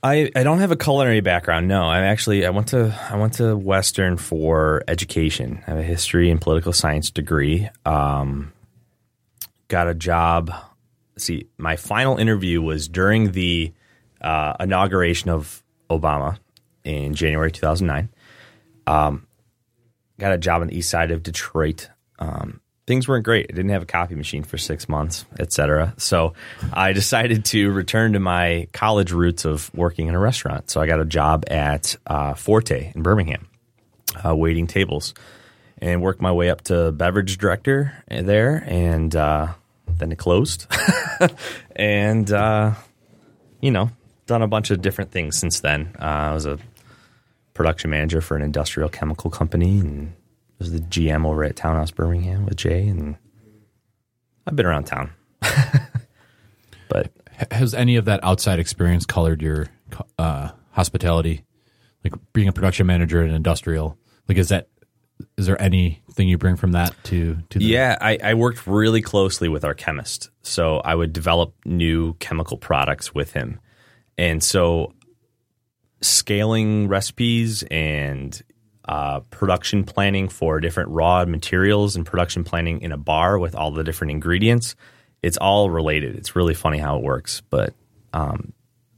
S4: I, I don't have a culinary background. No, I actually I went to I went to Western for education. I have a history and political science degree. Um, got a job. See, my final interview was during the uh, inauguration of Obama in January 2009. Um, got a job on the east side of Detroit. Um, things weren't great. I didn't have a copy machine for six months, etc. So I decided to return to my college roots of working in a restaurant. So I got a job at uh, Forte in Birmingham, uh, waiting tables, and worked my way up to beverage director there, and uh, then it closed. and uh, you know, done a bunch of different things since then. Uh, I was a production manager for an industrial chemical company and was the GM over at Townhouse Birmingham with Jay and I've been around town. but
S1: has any of that outside experience colored your uh, hospitality? Like being a production manager in industrial, like is that is there anything you bring from that to to the
S4: Yeah, I, I worked really closely with our chemist. So I would develop new chemical products with him. And so scaling recipes and uh, production planning for different raw materials and production planning in a bar with all the different ingredients, it's all related. It's really funny how it works. But, um,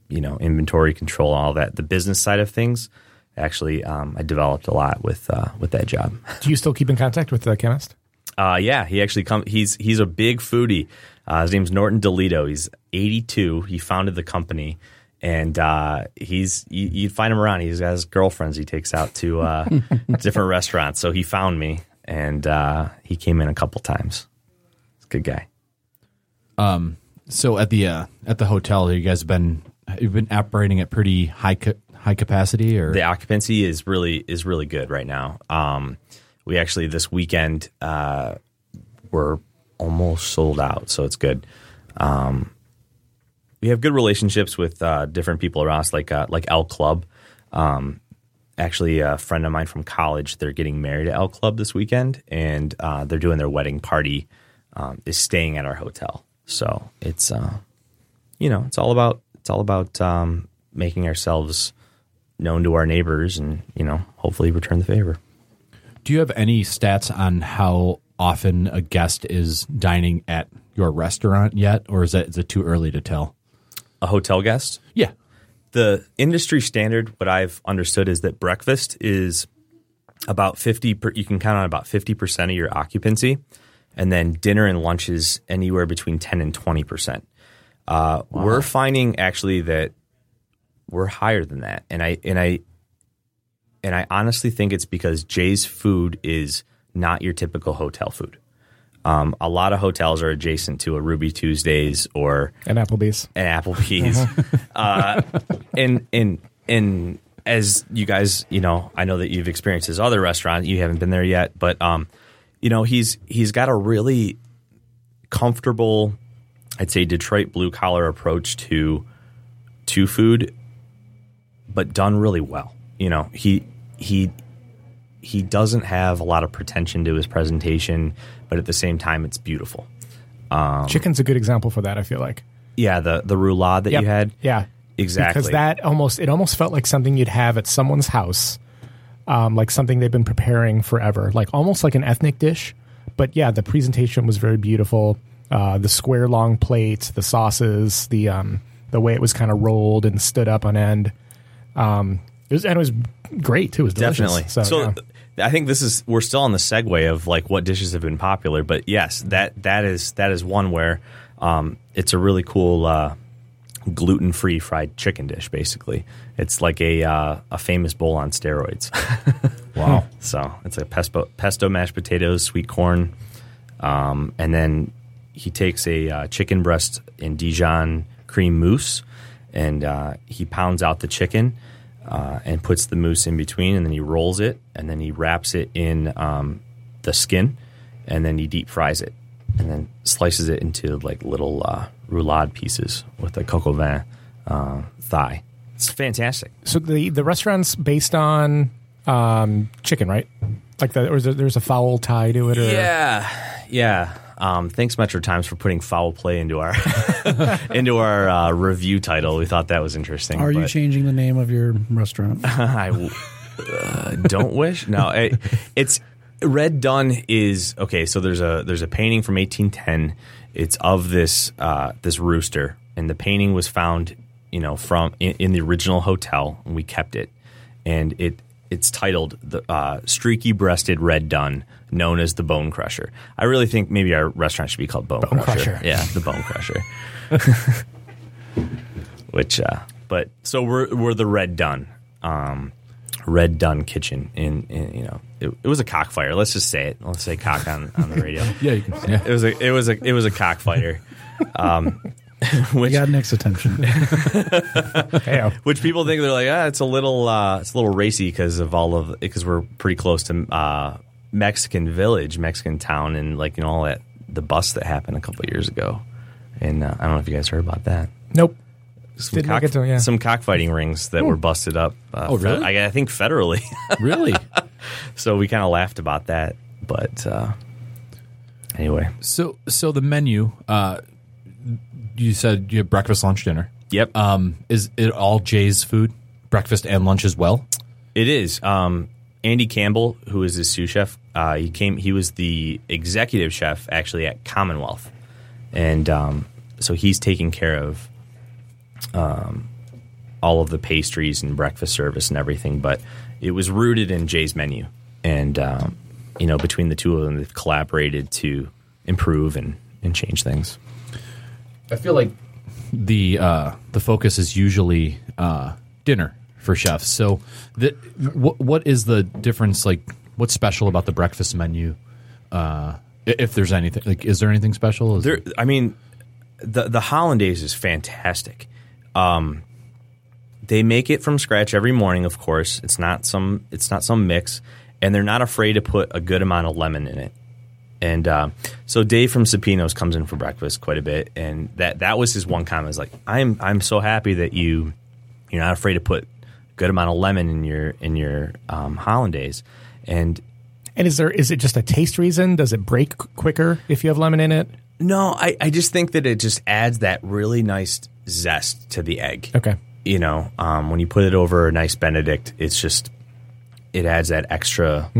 S4: you know, inventory control, all that, the business side of things, actually, um, I developed a lot with, uh, with that job.
S3: Do you still keep in contact with the chemist?
S4: Uh, yeah, he actually come. He's he's a big foodie. Uh, his name's Norton Delito. He's 82. He founded the company, and uh, he's you, you'd find him around. He's got his girlfriends he takes out to uh, different restaurants. So he found me, and uh, he came in a couple times. He's a good guy. Um.
S1: So at the uh, at the hotel, you guys have been you've been operating at pretty high ca- high capacity, or
S4: the occupancy is really is really good right now. Um, we actually this weekend uh, we're almost sold out, so it's good. Um, we have good relationships with uh, different people around us, like uh, like El Club. Um, actually, a friend of mine from college, they're getting married at El Club this weekend, and uh, they're doing their wedding party. Um, is staying at our hotel, so it's uh, you know it's all about it's all about um, making ourselves known to our neighbors and you know hopefully return the favor
S1: do you have any stats on how often a guest is dining at your restaurant yet, or is it too early to tell?
S4: A hotel guest?
S1: Yeah,
S4: the industry standard what i've understood is that breakfast is about 50 per, you can count on about 50% of your occupancy and then dinner and lunch is anywhere between 10 and 20% uh, we're finding actually that we're higher than that and i and i and i honestly think it's because jay's food is not your typical hotel food um, a lot of hotels are adjacent to a ruby tuesdays or
S3: an Applebee's.
S4: an Applebee's. uh, and and and as you guys, you know, I know that you've experienced his other restaurant. You haven't been there yet, but um, you know, he's he's got a really comfortable, I'd say, Detroit blue collar approach to to food, but done really well. You know, he he he doesn't have a lot of pretension to his presentation, but at the same time, it's beautiful.
S3: Chicken's a good example for that. I feel like.
S4: Yeah, the the roulade that
S3: Yep.
S4: you had.
S3: Yeah,
S4: Exactly.
S3: Because that almost it almost felt like something you'd have at someone's house, um, like something they've been preparing forever, like almost like an ethnic dish. But yeah, the presentation was very beautiful. Uh, the square long plates, the sauces, the um, the way it was kind of rolled and stood up on end. Um, it was and it was great too. It was delicious.
S4: Definitely.
S3: So,
S4: So,
S3: yeah.
S4: I think this is we're still on the segue of like what dishes have been popular, but yes, that that is that is one where um, it's a really cool uh, gluten free fried chicken dish. Basically, it's like a uh, a famous bowl on steroids.
S1: wow.
S4: So it's a pesto, pesto mashed potatoes, sweet corn, um, and then he takes a uh, chicken breast in Dijon cream mousse, and uh, he pounds out the chicken uh, and puts the mousse in between, and then he rolls it, and then he wraps it in um, the skin, and then he deep fries it, and then slices it into like little uh, roulade pieces with a coq au vin uh, thigh. It's fantastic.
S3: so the the restaurant's based on um, chicken, right? Like the, or is there, there's a foul tie to it, or
S4: Yeah, yeah. Um, thanks, Metro Times, for putting foul play into our into our uh, review title. We thought that was interesting.
S2: Are you changing the name of your restaurant?
S4: I w- uh, don't wish. No, it, it's Red Dunn is okay. So there's a there's a painting from 1810. It's of this uh, this rooster, and the painting was found, you know, from in, in the original hotel, and we kept it, and it it's titled the uh, Streaky Breasted Red Dun, known as the Bone Crusher. I really think maybe our restaurant should be called Bone,
S3: Bone
S4: Crusher.
S3: Crusher.
S4: Yeah, the Bone Crusher. Which, uh, but so we're we're the Red Dunn. Um, Red Dunn Kitchen in, in you know it, it was a cockfighter. Let's just say it. Let's say cock on, on the radio.
S1: Yeah, you can. Yeah.
S4: It was a it was a it was a cockfighter. Um, which
S2: got Nick's attention.
S4: Which people think they're like ah it's a little uh, it's a little racy because of all of because we're pretty close to uh, Mexican village Mexican town and like you know all that the bust that happened a couple years ago and uh, I don't know if you guys heard about that.
S3: nope.
S4: Some,
S3: Didn't make to- yeah.
S4: some cockfighting rings that were busted up. Uh,
S1: Oh, really?
S4: I, I think federally.
S1: Really?
S4: so we kind of laughed about that. But uh, anyway,
S1: So, so the menu. Uh, you said you have breakfast, lunch, dinner.
S4: yep,
S1: Um, is it all Jay's food, breakfast and lunch as well?
S4: it is. Um, Andy Campbell, who is the sous chef, uh, he came. He was the executive chef actually at Commonwealth, and um, so he's taking care of um, all of the pastries and breakfast service and everything. But it was rooted in Jay's menu, and um, you know between the two of them, they've collaborated to improve and, and change things.
S1: I feel like the uh, the focus is usually uh, dinner for chefs. So, the, what what is the difference? Like, what's special about the breakfast menu? Uh, if there's anything, like, is there anything special? Is
S4: There, I mean, the the hollandaise is fantastic. Um, they make it from scratch every morning. Of course, it's not some it's not some mix, and they're not afraid to put a good amount of lemon in it. And uh, so Dave from Supinos comes in for breakfast quite a bit, and that that was his one comment. Is like, I'm I'm so happy that you you're not afraid to put a good amount of lemon in your in your um, hollandaise, and
S3: And is there is it just a taste reason? Does it break quicker if you have lemon in it?
S4: No, I, I just think that it just adds that really nice zest to the egg.
S3: Okay.
S4: You know, um, when you put it over a nice Benedict, it's just it adds that extra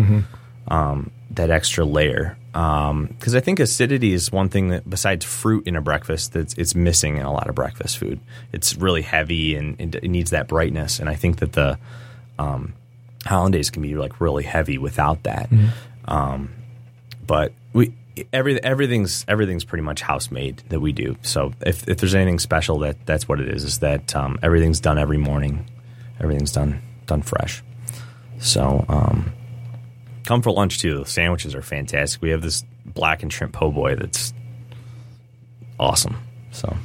S4: um, that extra layer. Because I think acidity is one thing that, besides fruit in a breakfast, that's it's missing in a lot of breakfast food. It's really heavy and it, it needs that brightness. And I think that the um, hollandaise can be like really heavy without that. Um, but we every everything's everything's pretty much house made that we do. So if if there's anything special, that that's what it is. Is that um, everything's done every morning, everything's done done fresh. So um, come for lunch too. The sandwiches are fantastic. We have this black and shrimp po' boy that's awesome. So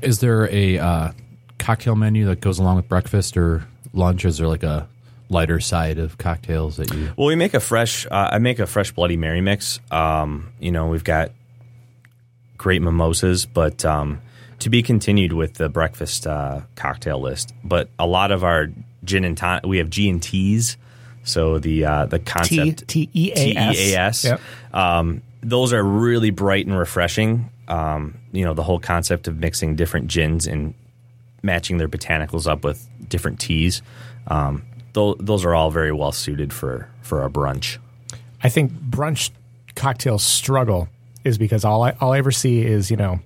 S1: is there a uh, cocktail menu that goes along with breakfast or lunch? Is there like a lighter side of cocktails that you?
S4: Well, we make a fresh. Uh, I make a fresh Bloody Mary mix. Um, you know, we've got great mimosas, but um, to be continued with the breakfast uh, cocktail list. But a lot of our gin and ton- we have G and T's. So the uh, the concept
S3: T E A S.
S4: T-E-A-S.
S3: Yep.
S4: Um, those are really bright and refreshing. Um, you know, the whole concept of mixing different gins and matching their botanicals up with different teas. Um, tho- those are all very well suited for for a brunch.
S3: I think brunch cocktails struggle is because all I all I ever see is you know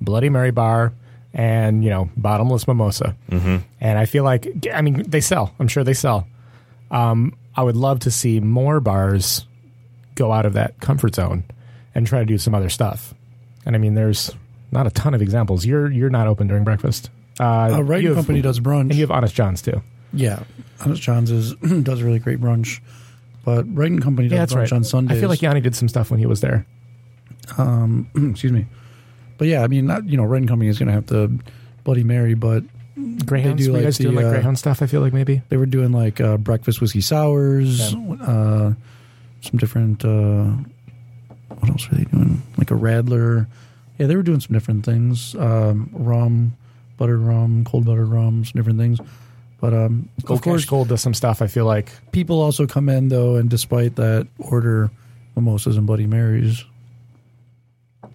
S3: Bloody Mary bar and you know bottomless mimosa, mm-hmm. and I feel like I mean they sell. I'm sure they sell. Um, I would love to see more bars go out of that comfort zone and try to do some other stuff. And I mean, there's not a ton of examples. You're you're not open during breakfast. Uh,
S2: Uh,
S3: have-
S2: Company does brunch.
S3: and you have Honest John's too.
S2: yeah, Honest John's is does a really great brunch, but Wright and Company does
S3: Yeah,
S2: brunch
S3: right.
S2: on Sundays.
S3: I feel like Yanni did some stuff when he was there.
S2: Um, excuse me, but yeah, I mean, not, you know, Wright and Company is going to have the Bloody Mary, but
S3: Greyhounds.
S2: do
S3: Were you
S2: like
S3: guys doing
S2: the,
S3: like
S2: uh,
S3: Greyhound stuff? I feel like maybe.
S2: they were doing like uh, breakfast whiskey sours, uh, some different. Uh, what else were they doing? Like a Radler. Yeah, they were doing some different things. Um, rum, buttered rum, cold buttered rum, some different things. But um,
S3: Gold
S2: of course,
S3: Cash Gold does some stuff. I feel like
S2: people also come in though, and despite that, order mimosas and Bloody Marys.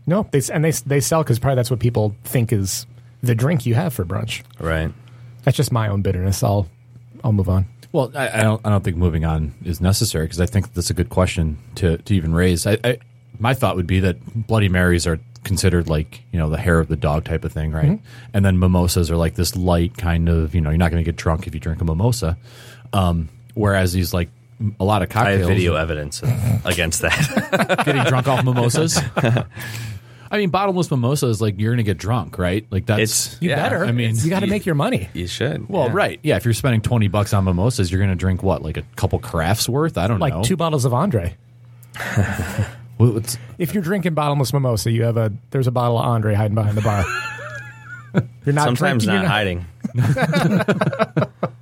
S3: no, they and they they sell because probably that's what people think is the drink you have for brunch.
S4: Right.
S3: That's just my own bitterness. I'll I'll move on.
S1: Well, I, I don't. I don't think moving on is necessary because I think that's a good question to to even raise. I, I my thought would be that Bloody Marys are considered like you know the hair of the dog type of thing, right? And then mimosas are like this light kind of you know you're not going to get drunk if you drink a mimosa. Um, whereas these like a lot of cocktails.
S4: I have video evidence against that.
S1: getting drunk off mimosas. I mean, bottomless mimosa is like you're going to get drunk, right? Like that's
S4: It's
S3: You
S4: yeah,
S3: better.
S1: I mean,
S3: you got to make your money.
S4: You should.
S1: well,
S4: yeah.
S1: right? Yeah, if you're spending twenty bucks on mimosas, you're going to drink what, like a couple crafts worth? I don't know.
S3: Like
S1: know.
S3: two bottles of Andre.
S1: What- what's-
S3: If you're drinking bottomless mimosa, you have a there's a bottle of Andre hiding behind the bar. you're not
S4: Sometimes
S3: drinking,
S4: not
S3: you're
S4: hiding.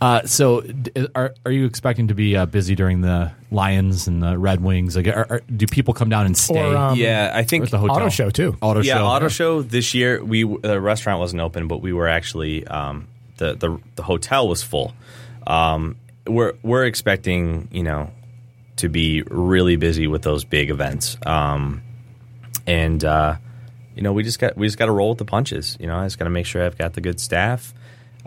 S1: Uh, so, d- are are you expecting to be uh, busy during the Lions and the Red Wings? Like, are, are, do people come down and stay?
S3: Or, um,
S4: yeah, I think
S1: at the hotel?
S3: Auto show too.
S1: Auto
S4: yeah,
S1: show.
S4: auto show this year. We the restaurant wasn't open, but we were actually um, the the the hotel was full, um, we're we're expecting you know to be really busy with those big events, um, and uh, you know we just got we just got to roll with the punches. You know, I just got to make sure I've got the good staff,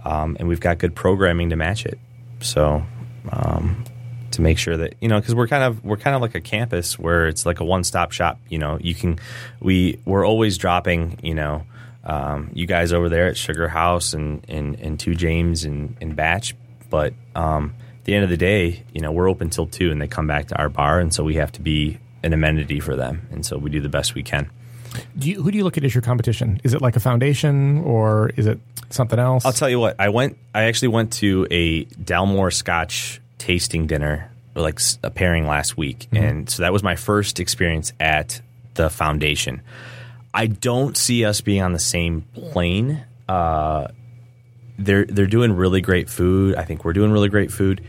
S4: um, and we've got good programming to match it. So. Um, to make sure that you know because we're kind of we're kind of like a campus where it's like a one stop shop. You know, you can we we're always dropping you know um, you guys over there at Sugar House and and, and Two James and, and Batch, but um, at the end of the day, you know, we're open till two, and they come back to our bar, and so we have to be an amenity for them, and so we do the best we can.
S3: Do you, who do you look at as your competition? Is it like a foundation or is it something else?
S4: I'll tell you what. I went. I actually went to a Dalmore Scotch tasting dinner, like a pairing last week, and so that was my first experience at the foundation. I don't see us being on the same plane. Uh, they're they're doing really great food. I think we're doing really great food.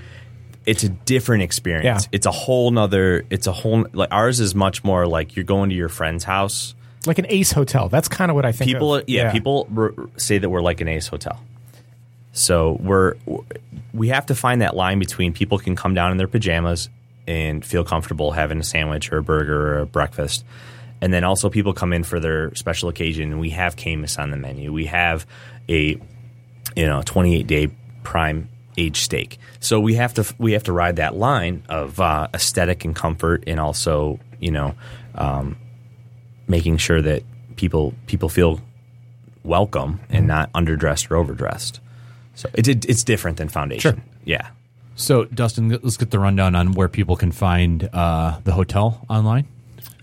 S4: It's a different experience.
S3: Yeah.
S4: It's a whole nother. It's a whole like ours is much more like you're going to your friend's house.
S3: Like an Ace Hotel. That's kind of what I think.
S4: People,
S3: of.
S4: yeah, people r- say that we're like an Ace Hotel. So we're we have to find that line between people can come down in their pajamas and feel comfortable having a sandwich or a burger or a breakfast, and then also people come in for their special occasion. and We have Camus on the menu. We have a you know 28 day prime age steak. So we have to we have to ride that line of uh, aesthetic and comfort, and also you know um, making sure that people people feel welcome and not underdressed or overdressed. So it's it's different than foundation.
S3: Sure.
S4: Yeah.
S1: So, Dustin, let's get the rundown on where people can find uh, the hotel online.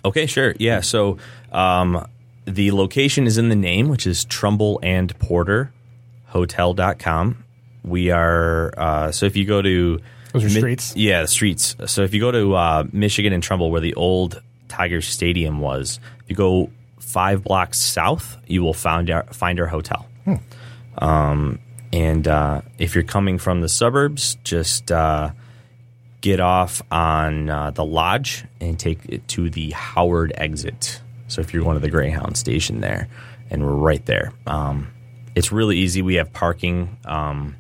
S4: Okay, sure. Yeah. So um, the location is in the name, which is Trumbull and Porter Hotel.com. We are, uh, so if you go to.
S3: Those are streets?
S4: Yeah, the streets. So if you go to uh, Michigan and Trumbull, where the old Tiger Stadium was, if you go five blocks south, you will find our, find our hotel. Um, and uh, if you're coming from the suburbs, just uh, get off on uh, the lodge and take it to the Howard exit. So if you're going to the Greyhound station there, and we're right there. Um, it's really easy. We have parking, um,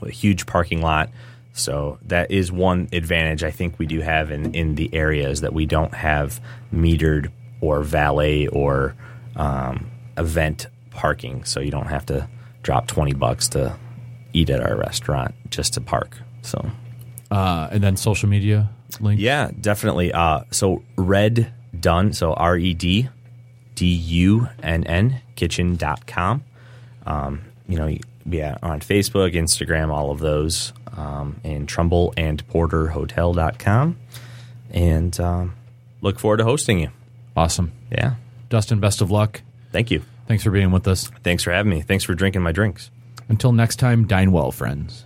S4: a huge parking lot. So that is one advantage I think we do have in, in the area is that we don't have metered or valet or um, event parking. So you don't have to drop 20 bucks to eat at our restaurant just to park. So
S1: Uh, and then social media link.
S4: yeah, definitely. Uh, so Red Dunn, so R E D D U N N kitchen.com. Um, you know, yeah, on Facebook, Instagram, all of those, um, and Trumbull and Porter Hotel.com. And um, look forward to hosting you.
S1: Awesome.
S4: Yeah.
S1: Dustin, best of luck.
S4: Thank you.
S1: Thanks for being with us.
S4: Thanks for having me. Thanks for drinking my drinks.
S1: Until next time, dine well, friends.